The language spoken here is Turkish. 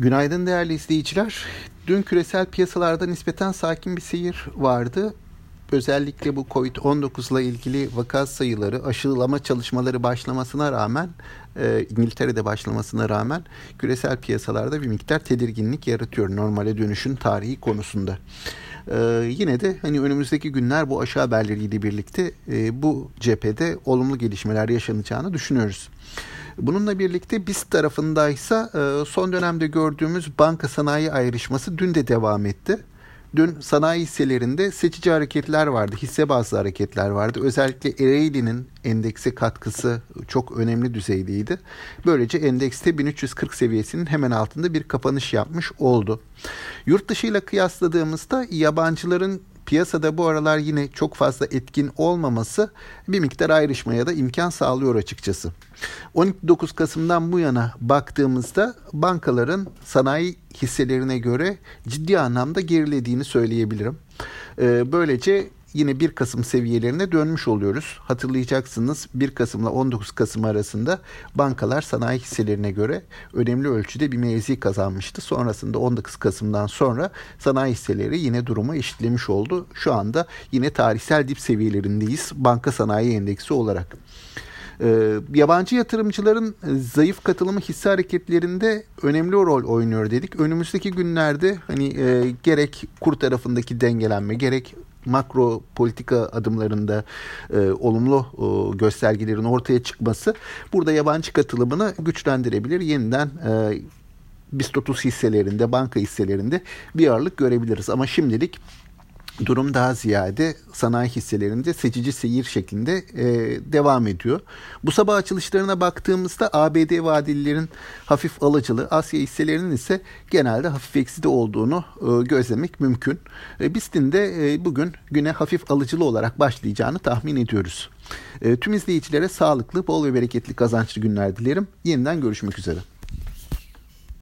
Günaydın değerli izleyiciler. Dün küresel piyasalarda nispeten sakin bir seyir vardı. Özellikle bu Covid-19 ile ilgili vaka sayıları, aşılama çalışmaları başlamasına rağmen, e, İngiltere'de başlamasına rağmen küresel piyasalarda bir miktar tedirginlik yaratıyor normale dönüşün tarihi konusunda. E, yine de hani önümüzdeki günler bu aşağı haberleriyle birlikte e, bu cephede olumlu gelişmeler yaşanacağını düşünüyoruz. Bununla birlikte biz tarafındaysa e, son dönemde gördüğümüz banka sanayi ayrışması dün de devam etti. Dün sanayi hisselerinde seçici hareketler vardı, hisse bazlı hareketler vardı. Özellikle Ereğli'nin endekse katkısı çok önemli düzeydeydi. Böylece endekste 1340 seviyesinin hemen altında bir kapanış yapmış oldu. Yurt dışı ile kıyasladığımızda yabancıların piyasada bu aralar yine çok fazla etkin olmaması bir miktar ayrışmaya da imkan sağlıyor açıkçası. 12-9 Kasım'dan bu yana baktığımızda bankaların sanayi hisselerine göre ciddi anlamda gerilediğini söyleyebilirim. Ee, böylece yine 1 Kasım seviyelerine dönmüş oluyoruz. Hatırlayacaksınız 1 Kasım ile 19 Kasım arasında bankalar sanayi hisselerine göre önemli ölçüde bir mevzi kazanmıştı. Sonrasında 19 Kasım'dan sonra sanayi hisseleri yine durumu eşitlemiş oldu. Şu anda yine tarihsel dip seviyelerindeyiz banka sanayi endeksi olarak. E, yabancı yatırımcıların zayıf katılımı hisse hareketlerinde önemli rol oynuyor dedik. Önümüzdeki günlerde hani e, gerek kur tarafındaki dengelenme gerek makro politika adımlarında e, olumlu e, göstergelerin ortaya çıkması burada yabancı katılımını güçlendirebilir. Yeniden e, BIST 30 hisselerinde, banka hisselerinde bir ağırlık görebiliriz. Ama şimdilik durum daha ziyade sanayi hisselerinde seçici seyir şeklinde e, devam ediyor. Bu sabah açılışlarına baktığımızda ABD vadelilerin hafif alıcılı, Asya hisselerinin ise genelde hafif ekside olduğunu e, gözlemek mümkün. E, BIST'in de e, bugün güne hafif alıcılı olarak başlayacağını tahmin ediyoruz. E, tüm izleyicilere sağlıklı, bol ve bereketli kazançlı günler dilerim. Yeniden görüşmek üzere.